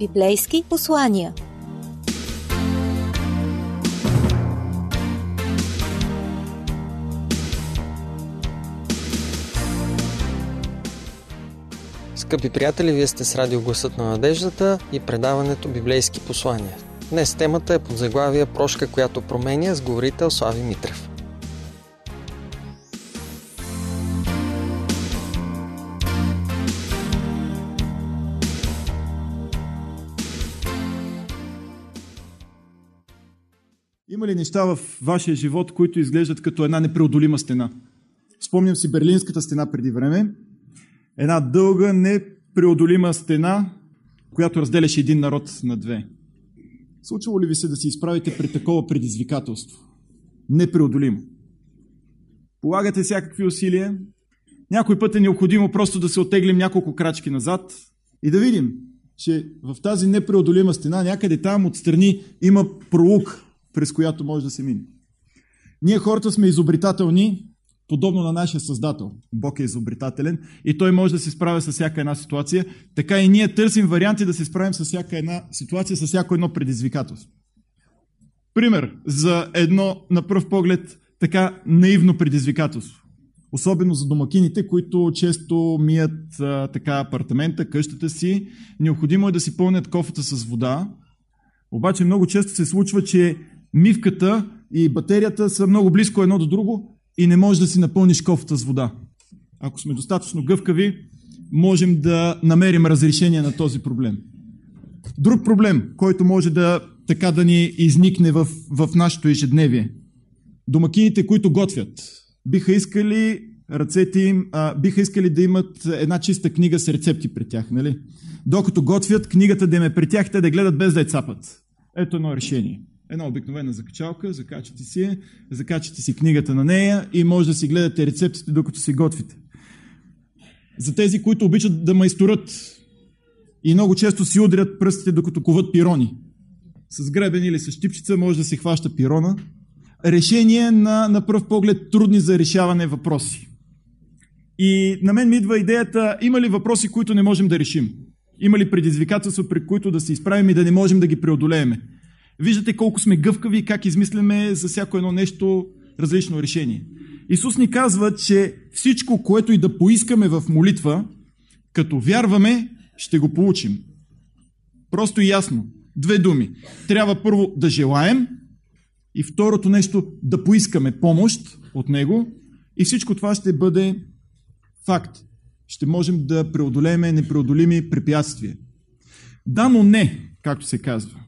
Библейски послания. Скъпи приятели, вие сте с радио Гласът на надеждата и предаването Библейски послания. Днес темата е под заглавия Прошка, която променя с говорител Слави Митрев. Има ли неща в вашия живот, които изглеждат като една непреодолима стена? Спомням си Берлинската стена преди време. Една дълга, непреодолима стена, която разделяше един народ на две. Случвало ли ви се да се изправите при такова предизвикателство? Непреодолимо. Полагате всякакви усилия. Някой път е необходимо просто да се отеглим няколко крачки назад и да видим, че в тази непреодолима стена някъде там отстрани има пролук, през която може да се мине. Ние хората сме изобретателни, подобно на нашия Създател. Бог е изобретателен и Той може да се справя с всяка една ситуация. Така и ние търсим варианти да се справим с всяка една ситуация, с всяко едно предизвикателство. Пример за едно, на пръв поглед, така наивно предизвикателство. Особено за домакините, които често мият а, така апартамента, къщата си. Необходимо е да си пълнят кофата с вода. Обаче много често се случва, че мивката и батерията са много близко едно до друго и не можеш да си напълниш кофата с вода. Ако сме достатъчно гъвкави, можем да намерим разрешение на този проблем. Друг проблем, който може да така да ни изникне в, в нашето ежедневие. Домакините, които готвят, биха искали ръцете им, а, биха искали да имат една чиста книга с рецепти при тях, нали? Докато готвят, книгата да им е при тях, те да гледат без да я цапат. Ето едно решение. Една обикновена закачалка, закачате си закачате си книгата на нея и може да си гледате рецептите, докато си готвите. За тези, които обичат да майсторят и много често си удрят пръстите, докато коват пирони. С гребен или с щипчица може да се хваща пирона. Решение на, на пръв поглед, трудни за решаване въпроси. И на мен ми идва идеята, има ли въпроси, които не можем да решим? Има ли предизвикателства, при които да се изправим и да не можем да ги преодолееме? Виждате колко сме гъвкави и как измисляме за всяко едно нещо различно решение. Исус ни казва, че всичко, което и да поискаме в молитва, като вярваме, ще го получим. Просто и ясно. Две думи. Трябва първо да желаем и второто нещо да поискаме помощ от Него и всичко това ще бъде факт. Ще можем да преодолеем непреодолими препятствия. Да, но не, както се казва.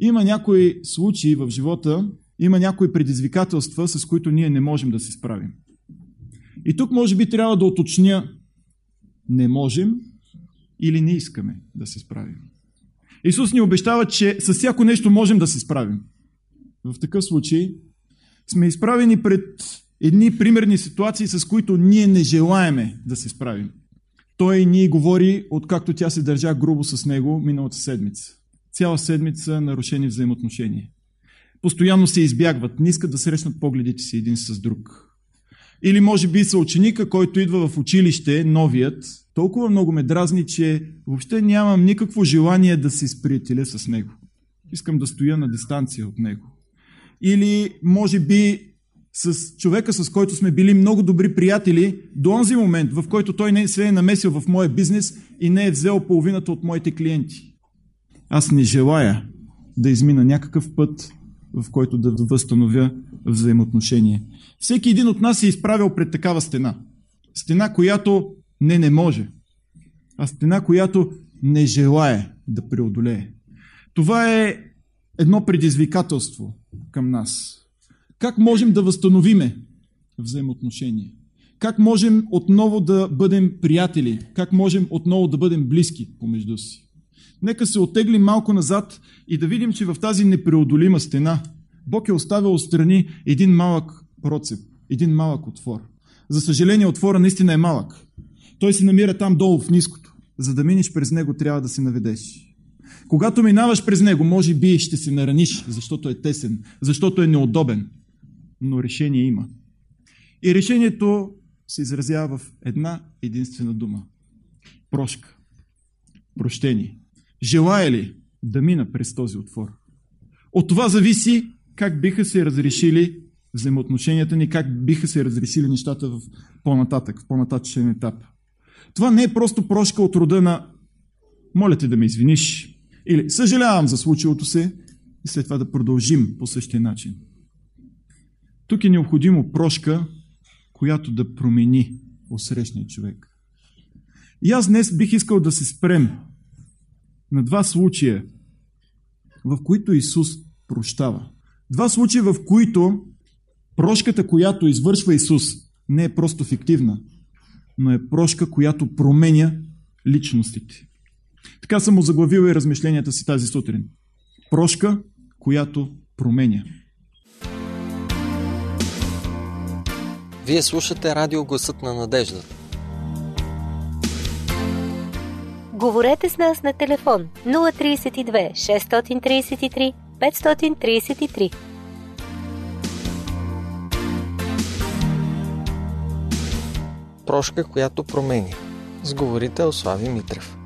Има някои случаи в живота, има някои предизвикателства, с които ние не можем да се справим. И тук може би трябва да уточня не можем или не искаме да се справим. Исус ни обещава, че с всяко нещо можем да се справим. В такъв случай сме изправени пред едни примерни ситуации, с които ние не желаеме да се справим. Той ни говори, откакто тя се държа грубо с него миналата седмица цяла седмица нарушени взаимоотношения. Постоянно се избягват, не искат да срещнат погледите си един с друг. Или може би са ученика, който идва в училище, новият, толкова много ме дразни, че въобще нямам никакво желание да се сприятеля с него. Искам да стоя на дистанция от него. Или може би с човека, с който сме били много добри приятели, до онзи момент, в който той не се е намесил в моя бизнес и не е взел половината от моите клиенти. Аз не желая да измина някакъв път, в който да възстановя взаимоотношение. Всеки един от нас е изправил пред такава стена. Стена, която не не може, а стена, която не желая да преодолее. Това е едно предизвикателство към нас. Как можем да възстановиме взаимоотношение? Как можем отново да бъдем приятели? Как можем отново да бъдем близки помежду си? Нека се отеглим малко назад и да видим, че в тази непреодолима стена Бог е оставил страни един малък процеп, един малък отвор. За съжаление, отвора наистина е малък. Той се намира там долу в ниското. За да минеш през него, трябва да се наведеш. Когато минаваш през него, може би ще се нараниш, защото е тесен, защото е неудобен. Но решение има. И решението се изразява в една единствена дума. Прошка. Прощение. Желая ли да мина през този отвор. От това зависи как биха се разрешили взаимоотношенията ни, как биха се разрешили нещата в по-нататък, в по-нататъчен етап. Това не е просто прошка от рода на моля те да ме извиниш или съжалявам за случилото се и след това да продължим по същия начин. Тук е необходимо прошка, която да промени осрещния човек. И аз днес бих искал да се спрем на два случая, в които Исус прощава. Два случая, в които прошката, която извършва Исус, не е просто фиктивна, но е прошка, която променя личностите. Така съм озаглавил и размишленията си тази сутрин. Прошка, която променя. Вие слушате радио Гласът на надеждата. Говорете с нас на телефон 032 633 533. Прошка, която променя. С говорител Слави Митрев.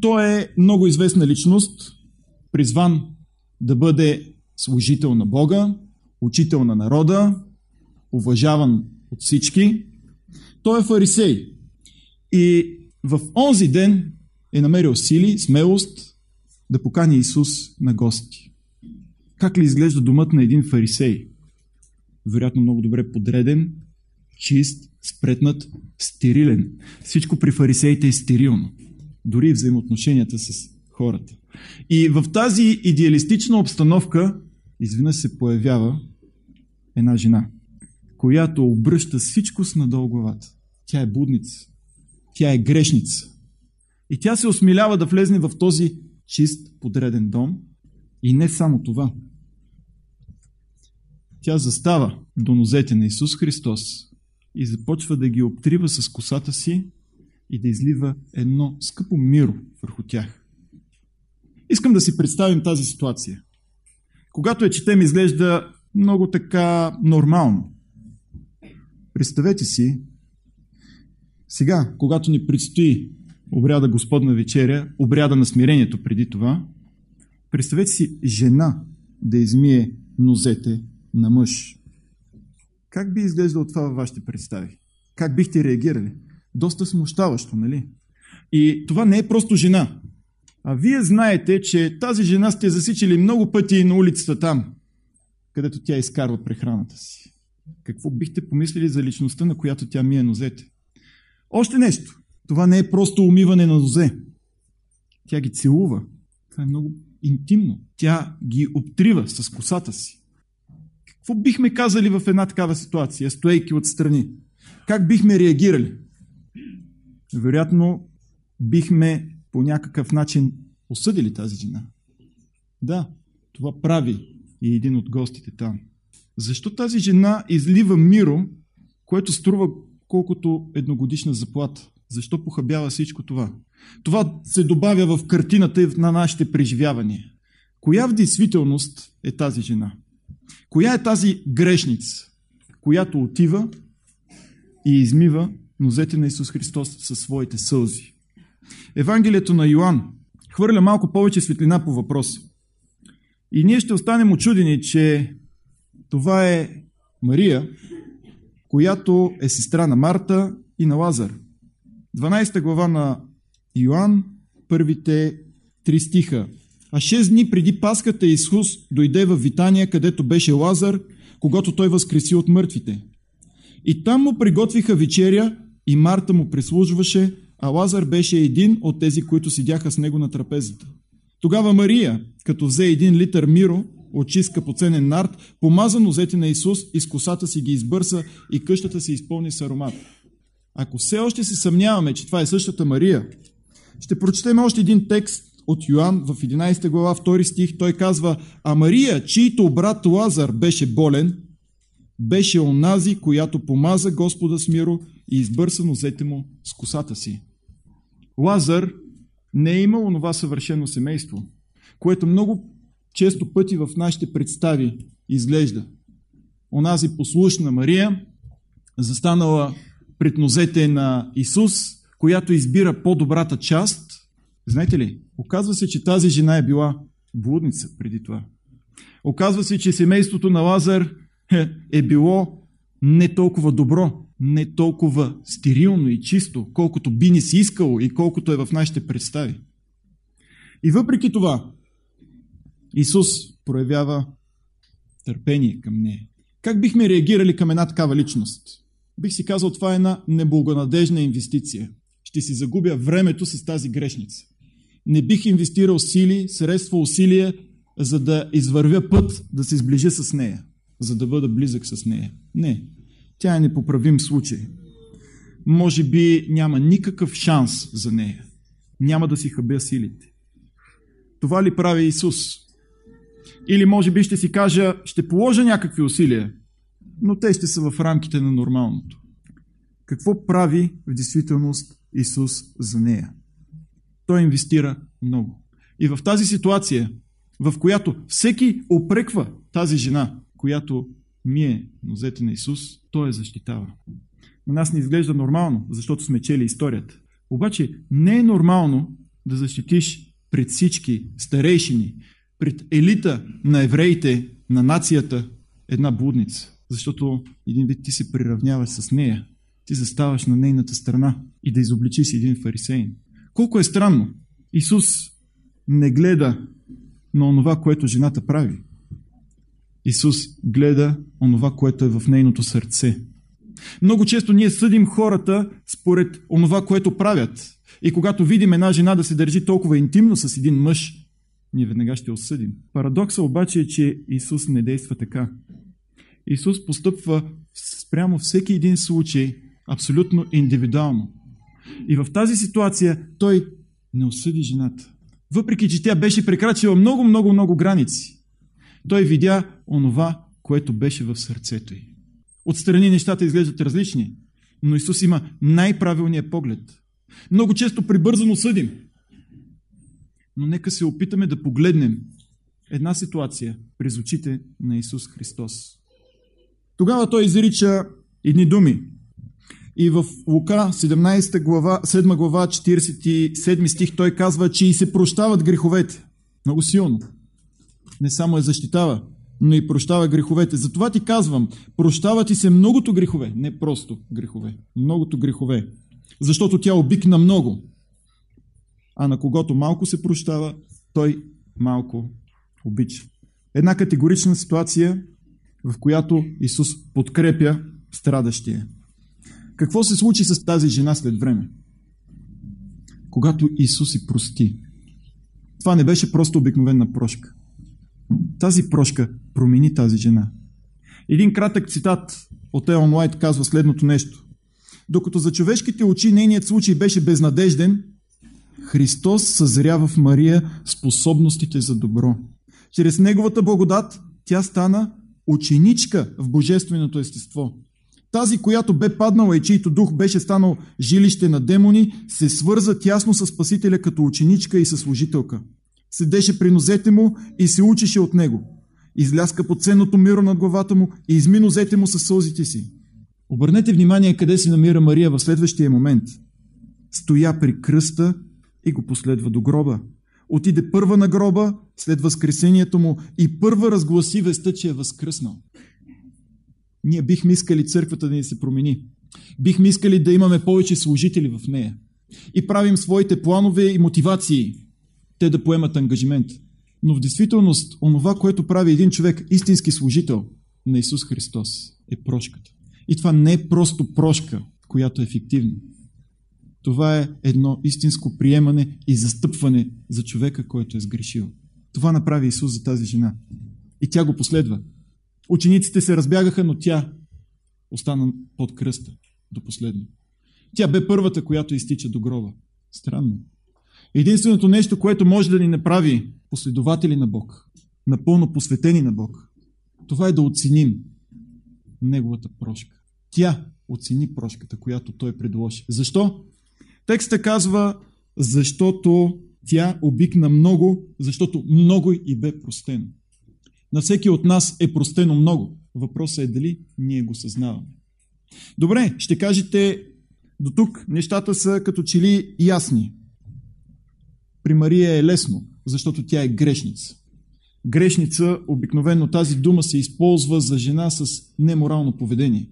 Той е много известна личност, призван да бъде служител на Бога, учител на народа, уважаван от всички. Той е фарисей. И в онзи ден е намерил сили, смелост да покани Исус на гости. Как ли изглежда домът на един фарисей? Вероятно много добре подреден, чист, спретнат, стерилен. Всичко при фарисеите е стерилно. Дори взаимоотношенията с хората. И в тази идеалистична обстановка изведнъж се появява една жена, която обръща всичко с надолу главата. Тя е будница. Тя е грешница. И тя се осмилява да влезне в този чист, подреден дом. И не само това. Тя застава до нозете на Исус Христос и започва да ги обтрива с косата си и да излива едно скъпо миро върху тях. Искам да си представим тази ситуация. Когато я четем, изглежда много така нормално. Представете си, сега, когато ни предстои обряда Господна вечеря, обряда на смирението преди това, представете си жена да измие нозете на мъж. Как би изглеждало това във вашите представи? Как бихте реагирали? Доста смущаващо, нали? И това не е просто жена. А вие знаете, че тази жена сте засичали много пъти на улицата там, където тя изкарва прехраната си. Какво бихте помислили за личността, на която тя мие нозете? Още нещо. Това не е просто умиване на нозе. Тя ги целува. Това е много интимно. Тя ги обтрива с косата си. Какво бихме казали в една такава ситуация, стоейки отстрани? Как бихме реагирали? Вероятно, бихме по някакъв начин осъдили тази жена. Да, това прави и един от гостите там. Защо тази жена излива миро, което струва колкото едногодишна заплата? Защо похабява всичко това? Това се добавя в картината на нашите преживявания. Коя в действителност е тази жена? Коя е тази грешница, която отива и измива нозете на Исус Христос със своите сълзи? Евангелието на Йоанн хвърля малко повече светлина по въпроса. И ние ще останем очудени, че това е Мария, която е сестра на Марта и на Лазар. 12 глава на Йоанн, първите три стиха. А 6 дни преди Паската Исус дойде в Витания, където беше Лазар, когато той възкреси от мъртвите. И там му приготвиха вечеря и Марта му прислужваше, а Лазар беше един от тези, които седяха с него на трапезата. Тогава Мария, като взе един литър миро от чист скъпоценен нарт, помаза нозете на Исус и с косата си ги избърса и къщата се изпълни с аромат. Ако все още се съмняваме, че това е същата Мария, ще прочетем още един текст от Йоанн в 11 глава, 2 стих. Той казва, а Мария, чийто брат Лазар беше болен, беше онази, която помаза Господа с миро и избърса нозете му с косата си. Лазар не е имал това съвършено семейство, което много често пъти в нашите представи изглежда. Онази послушна Мария, застанала пред нозете на Исус, която избира по-добрата част, знаете ли, оказва се, че тази жена е била блудница преди това. Оказва се, че семейството на Лазар е, било не толкова добро, не толкова стерилно и чисто, колкото би ни си искало и колкото е в нашите представи. И въпреки това, Исус проявява търпение към нея. Как бихме реагирали към една такава личност? Бих си казал, това е една неблагонадежна инвестиция. Ще си загубя времето с тази грешница. Не бих инвестирал сили, средства, усилия, за да извървя път да се сближа с нея, за да бъда близък с нея. Не. Тя е непоправим случай. Може би няма никакъв шанс за нея. Няма да си хъбя силите. Това ли прави Исус? Или може би ще си кажа, ще положа някакви усилия, но те ще са в рамките на нормалното. Какво прави в действителност Исус за нея? Той инвестира много. И в тази ситуация, в която всеки опреква тази жена, която мие нозете на Исус, той я защитава. На нас не изглежда нормално, защото сме чели историята. Обаче не е нормално да защитиш пред всички старейшини, пред елита на евреите, на нацията, една блудница. Защото един вид ти се приравняваш с нея. Ти заставаш на нейната страна и да изобличиш един фарисеин. Колко е странно. Исус не гледа на онова, което жената прави. Исус гледа онова, което е в нейното сърце. Много често ние съдим хората според онова, което правят. И когато видим една жена да се държи толкова интимно с един мъж, ние веднага ще осъдим. Парадокса обаче е, че Исус не действа така. Исус постъпва спрямо всеки един случай абсолютно индивидуално. И в тази ситуация той не осъди жената. Въпреки, че тя беше прекрачила много, много, много граници. Той видя онова, което беше в сърцето й. Отстрани нещата изглеждат различни, но Исус има най-правилния поглед. Много често прибързано съдим. Но нека се опитаме да погледнем една ситуация през очите на Исус Христос. Тогава той изрича едни думи. И в Лука 17 глава, 7 глава 47 стих той казва, че и се прощават греховете. Много силно. Не само я защитава, но и прощава греховете. Затова ти казвам, прощават и се многото грехове, не просто грехове, многото грехове. Защото тя обикна много. А на когото малко се прощава, той малко обича. Една категорична ситуация, в която Исус подкрепя страдащия. Какво се случи с тази жена след време? Когато Исус и прости. Това не беше просто обикновена прошка. Тази прошка промени тази жена. Един кратък цитат от Елон Лайт казва следното нещо. Докато за човешките очи нейният случай беше безнадежден, Христос съзрява в Мария способностите за добро. Чрез Неговата благодат тя стана ученичка в Божественото естество. Тази, която бе паднала и чийто дух беше станал жилище на демони, се свърза тясно с Спасителя като ученичка и съслужителка. Седеше при нозете му и се учеше от него. Изляска по ценното миро над главата му и изми нозете му със сълзите си. Обърнете внимание къде се намира Мария в следващия момент. Стоя при кръста и го последва до гроба. Отиде първа на гроба, след възкресението му и първа разгласи веста, че е възкръснал. Ние бихме искали църквата да ни се промени. Бихме искали да имаме повече служители в нея. И правим своите планове и мотивации. Те да поемат ангажимент. Но в действителност, онова, което прави един човек истински служител на Исус Христос, е прошката. И това не е просто прошка, която е ефективна. Това е едно истинско приемане и застъпване за човека, който е сгрешил. Това направи Исус за тази жена. И тя го последва. Учениците се разбягаха, но тя остана под кръста до последно. Тя бе първата, която изтича до гроба. Странно. Единственото нещо, което може да ни направи последователи на Бог, напълно посветени на Бог, това е да оценим Неговата прошка. Тя оцени прошката, която Той предложи. Защо? Текста казва, защото тя обикна много, защото много и бе простено. На всеки от нас е простено много. Въпросът е дали ние го съзнаваме. Добре, ще кажете, До тук нещата са като че ли ясни. При Мария е лесно, защото тя е грешница. Грешница, обикновено тази дума се използва за жена с неморално поведение.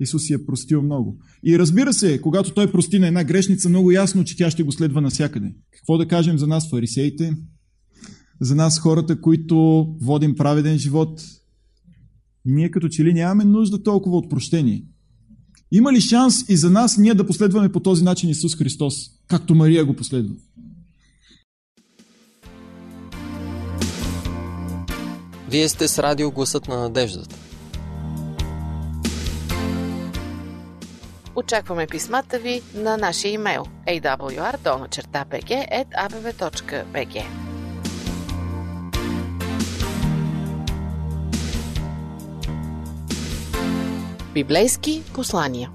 Исус си е простил много. И разбира се, когато той прости на една грешница, много ясно, че тя ще го следва навсякъде. Какво да кажем за нас, фарисеите? За нас, хората, които водим праведен живот? Ние като че ли нямаме нужда толкова от прощение. Има ли шанс и за нас ние да последваме по този начин Исус Христос, както Мария го последва? Вие сте с радио Гласът на надеждата. Очакваме писмата ви на нашия имейл awr.bg.abv.bg Библейски послания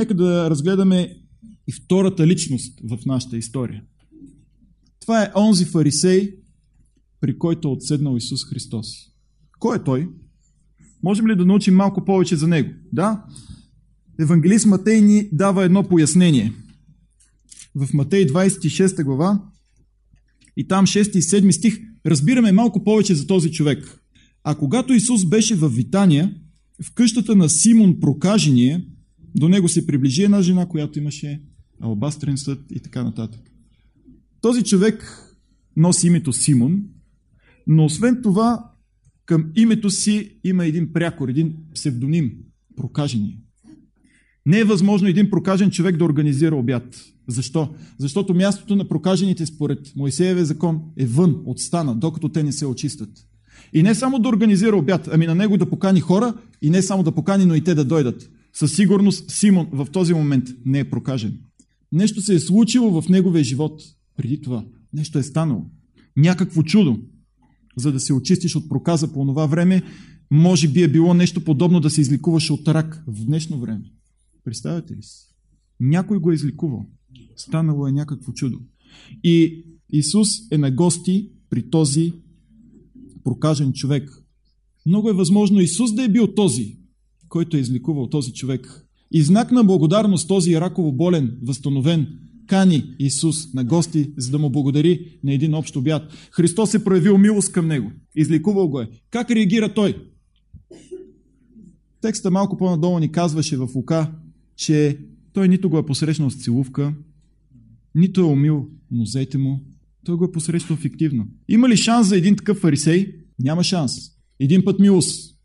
Нека да разгледаме и втората личност в нашата история. Това е онзи фарисей, при който е отседнал Исус Христос. Кой е той? Можем ли да научим малко повече за него? Да. Евангелист Матей ни дава едно пояснение. В Матей 26 глава и там 6 и 7 стих разбираме малко повече за този човек. А когато Исус беше в Витания, в къщата на Симон Прокажение, до него се приближи една жена, която имаше албастрен съд и така нататък. Този човек носи името Симон, но освен това към името си има един прякор, един псевдоним – прокажение. Не е възможно един прокажен човек да организира обяд. Защо? Защото мястото на прокажените според Моисеевия закон е вън от стана, докато те не се очистят. И не само да организира обяд, ами на него да покани хора и не само да покани, но и те да дойдат. Със сигурност Симон в този момент не е прокажен. Нещо се е случило в неговия живот преди това. Нещо е станало. Някакво чудо. За да се очистиш от проказа по това време, може би е било нещо подобно да се изликуваш от рак в днешно време. Представете ли си? Някой го е изликувал. Станало е някакво чудо. И Исус е на гости при този прокажен човек. Много е възможно Исус да е бил този, който е изликувал този човек. И знак на благодарност този раково болен, възстановен, кани Исус на гости, за да му благодари на един общ обяд. Христос е проявил милост към него. Изликувал го е. Как реагира той? Текста малко по-надолу ни казваше в Лука, че той нито го е посрещнал с целувка, нито е умил нозете му, той го е посрещал фиктивно. Има ли шанс за един такъв фарисей? Няма шанс. Един път милост,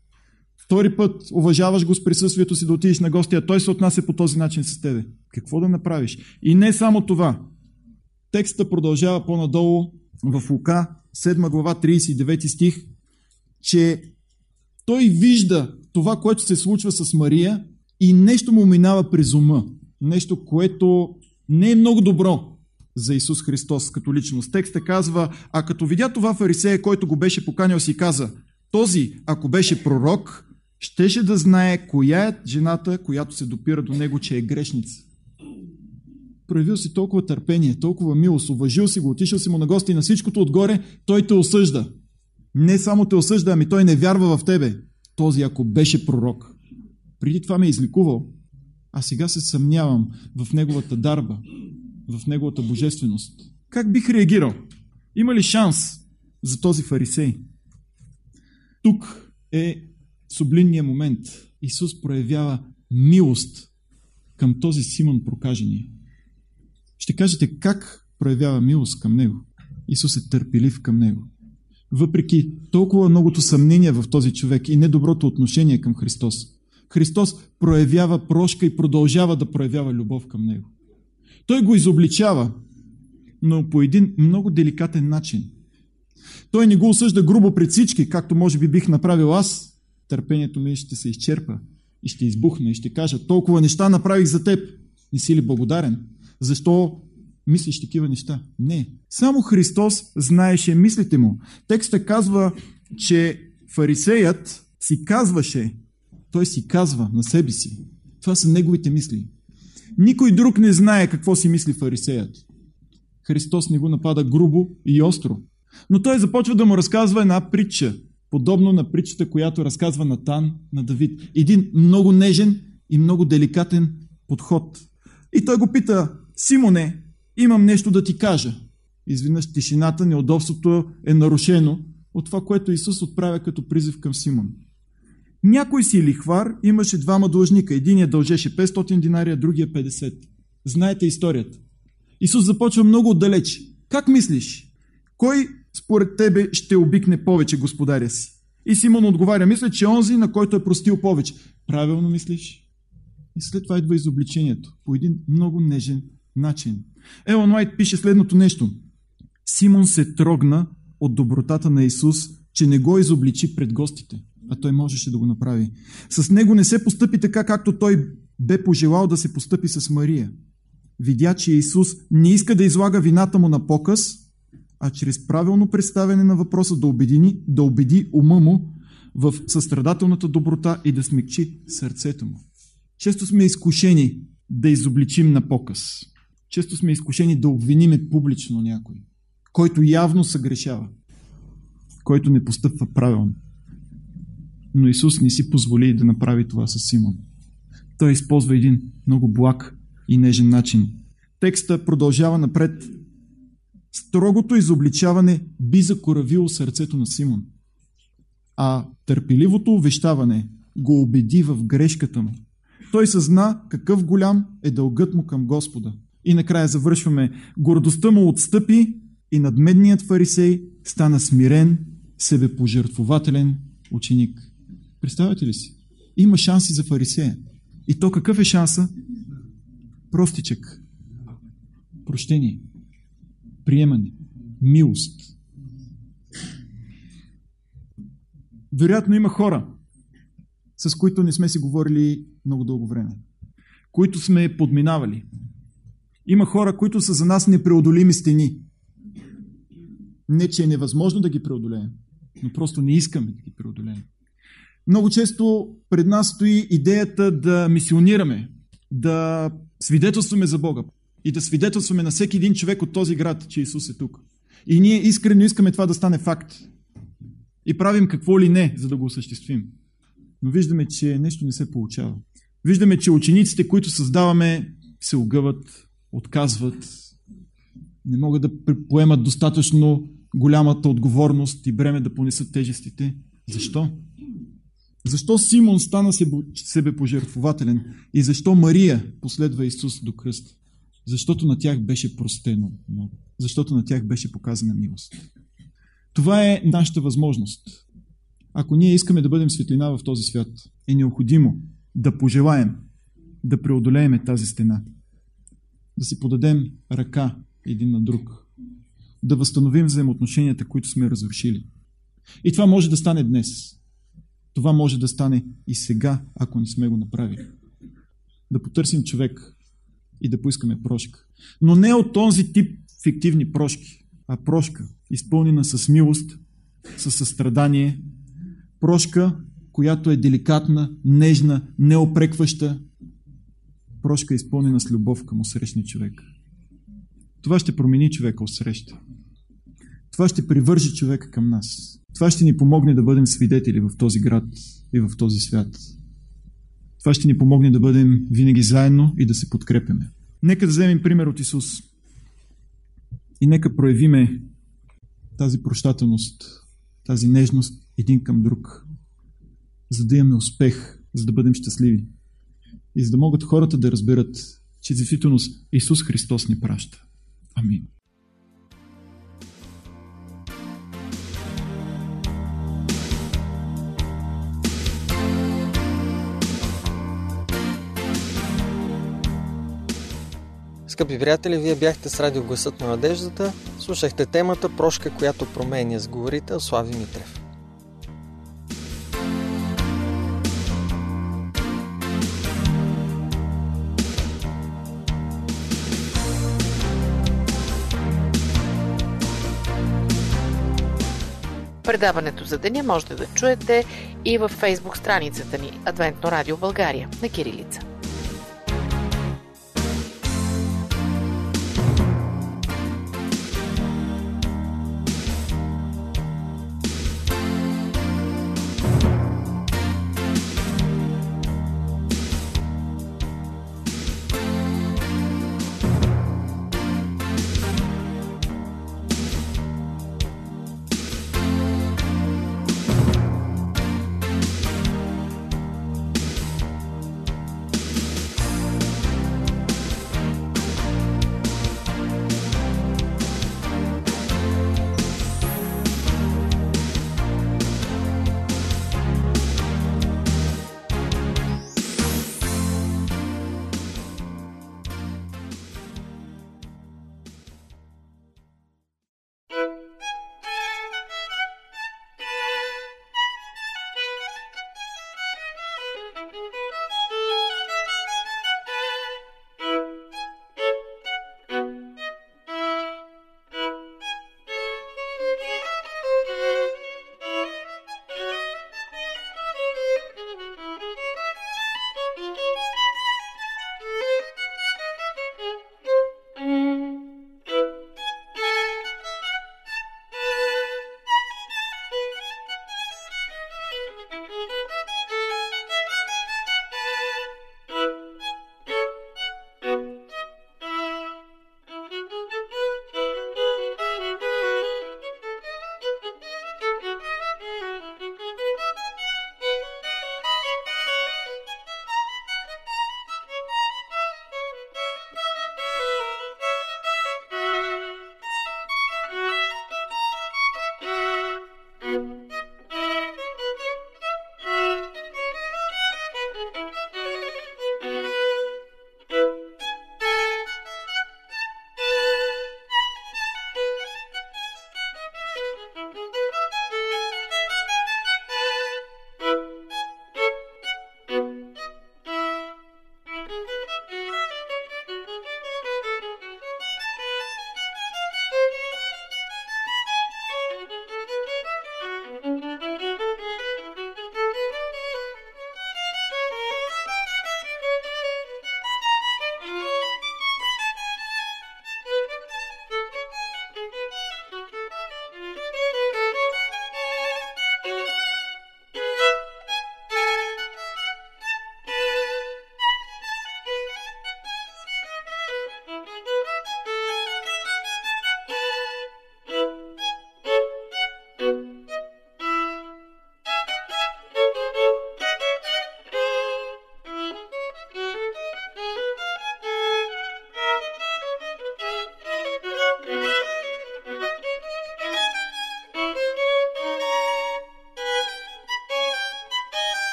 Втори път уважаваш го с присъствието си да отидеш на гостия, той се отнася по този начин с тебе. Какво да направиш? И не само това. Текста продължава по-надолу в Лука, 7 глава, 39 стих, че той вижда това, което се случва с Мария и нещо му минава през ума. Нещо, което не е много добро за Исус Христос като личност. Текста казва, а като видя това фарисея, който го беше поканял, си каза, този, ако беше пророк, щеше да знае коя е жената, която се допира до него, че е грешница. Проявил си толкова търпение, толкова милост, уважил си го, отишъл си му на гости и на всичкото отгоре, той те осъжда. Не само те осъжда, ами той не вярва в тебе. Този, ако беше пророк. Преди това ме е изликувал, а сега се съмнявам в неговата дарба, в неговата божественост. Как бих реагирал? Има ли шанс за този фарисей? Тук е сублинния момент Исус проявява милост към този Симон прокажения. Ще кажете как проявява милост към него. Исус е търпелив към него. Въпреки толкова многото съмнения в този човек и недоброто отношение към Христос, Христос проявява прошка и продължава да проявява любов към него. Той го изобличава, но по един много деликатен начин. Той не го осъжда грубо пред всички, както може би бих направил аз, търпението ми ще се изчерпа и ще избухне и ще кажа толкова неща направих за теб. Не си ли благодарен? Защо мислиш такива неща? Не. Само Христос знаеше мислите му. Текста казва, че фарисеят си казваше, той си казва на себе си. Това са неговите мисли. Никой друг не знае какво си мисли фарисеят. Христос не го напада грубо и остро. Но той започва да му разказва една притча, подобно на притчата, която разказва Натан на Давид. Един много нежен и много деликатен подход. И той го пита, Симоне, имам нещо да ти кажа. Изведнъж тишината, неудобството е нарушено от това, което Исус отправя като призив към Симон. Някой си лихвар имаше двама длъжника. Единият дължеше 500 динария, другия 50. Знаете историята. Исус започва много отдалеч. Как мислиш? Кой според тебе ще обикне повече господаря си? И Симон отговаря, мисля, че онзи, на който е простил повече. Правилно мислиш? И след това идва изобличението. По един много нежен начин. Елон Уайт пише следното нещо. Симон се трогна от добротата на Исус, че не го изобличи пред гостите. А той можеше да го направи. С него не се постъпи така, както той бе пожелал да се постъпи с Мария. Видя, че Исус не иска да излага вината му на показ, а чрез правилно представяне на въпроса да, убедини, да убеди ума му в състрадателната доброта и да смекчи сърцето му. Често сме изкушени да изобличим на показ. Често сме изкушени да обвиниме публично някой, който явно съгрешава, който не постъпва правилно. Но Исус не си позволи да направи това с Симон. Той използва един много благ и нежен начин. Текста продължава напред. Строгото изобличаване би закоравило сърцето на Симон, а търпеливото увещаване го убеди в грешката му. Той съзна какъв голям е дългът му към Господа. И накрая завършваме. Гордостта му отстъпи и надмедният фарисей стана смирен, себепожертвователен ученик. Представяте ли си? Има шанси за фарисея. И то какъв е шанса? Простичък. Прощение. Приемане. Милост. Вероятно има хора, с които не сме си говорили много дълго време, които сме подминавали. Има хора, които са за нас непреодолими стени. Не, че е невъзможно да ги преодолеем, но просто не искаме да ги преодолеем. Много често пред нас стои идеята да мисионираме, да свидетелстваме за Бога и да свидетелстваме на всеки един човек от този град, че Исус е тук. И ние искрено искаме това да стане факт. И правим какво ли не, за да го осъществим. Но виждаме, че нещо не се получава. Виждаме, че учениците, които създаваме, се огъват, отказват, не могат да поемат достатъчно голямата отговорност и бреме да понесат тежестите. Защо? Защо Симон стана себепожертвователен и защо Мария последва Исус до кръст? Защото на тях беше простено много. Защото на тях беше показана милост. Това е нашата възможност. Ако ние искаме да бъдем светлина в този свят, е необходимо да пожелаем да преодолеем тази стена. Да си подадем ръка един на друг. Да възстановим взаимоотношенията, които сме разрушили. И това може да стане днес. Това може да стане и сега, ако не сме го направили. Да потърсим човек и да поискаме прошка. Но не от този тип фиктивни прошки, а прошка, изпълнена с милост, с състрадание, прошка, която е деликатна, нежна, неопрекваща, прошка изпълнена с любов към усрещния човек. Това ще промени човека усреща. Това ще привържи човека към нас. Това ще ни помогне да бъдем свидетели в този град и в този свят. Това ще ни помогне да бъдем винаги заедно и да се подкрепяме. Нека да вземем пример от Исус. И нека проявиме тази прощателност, тази нежност един към друг, за да имаме успех, за да бъдем щастливи. И за да могат хората да разберат, че действително Исус Христос ни праща. Амин. Скъпи приятели, вие бяхте с радио Гласът на надеждата. Слушахте темата Прошка, която променя с говорител Слави Митрев. Предаването за деня можете да чуете и във фейсбук страницата ни Адвентно радио България на Кирилица.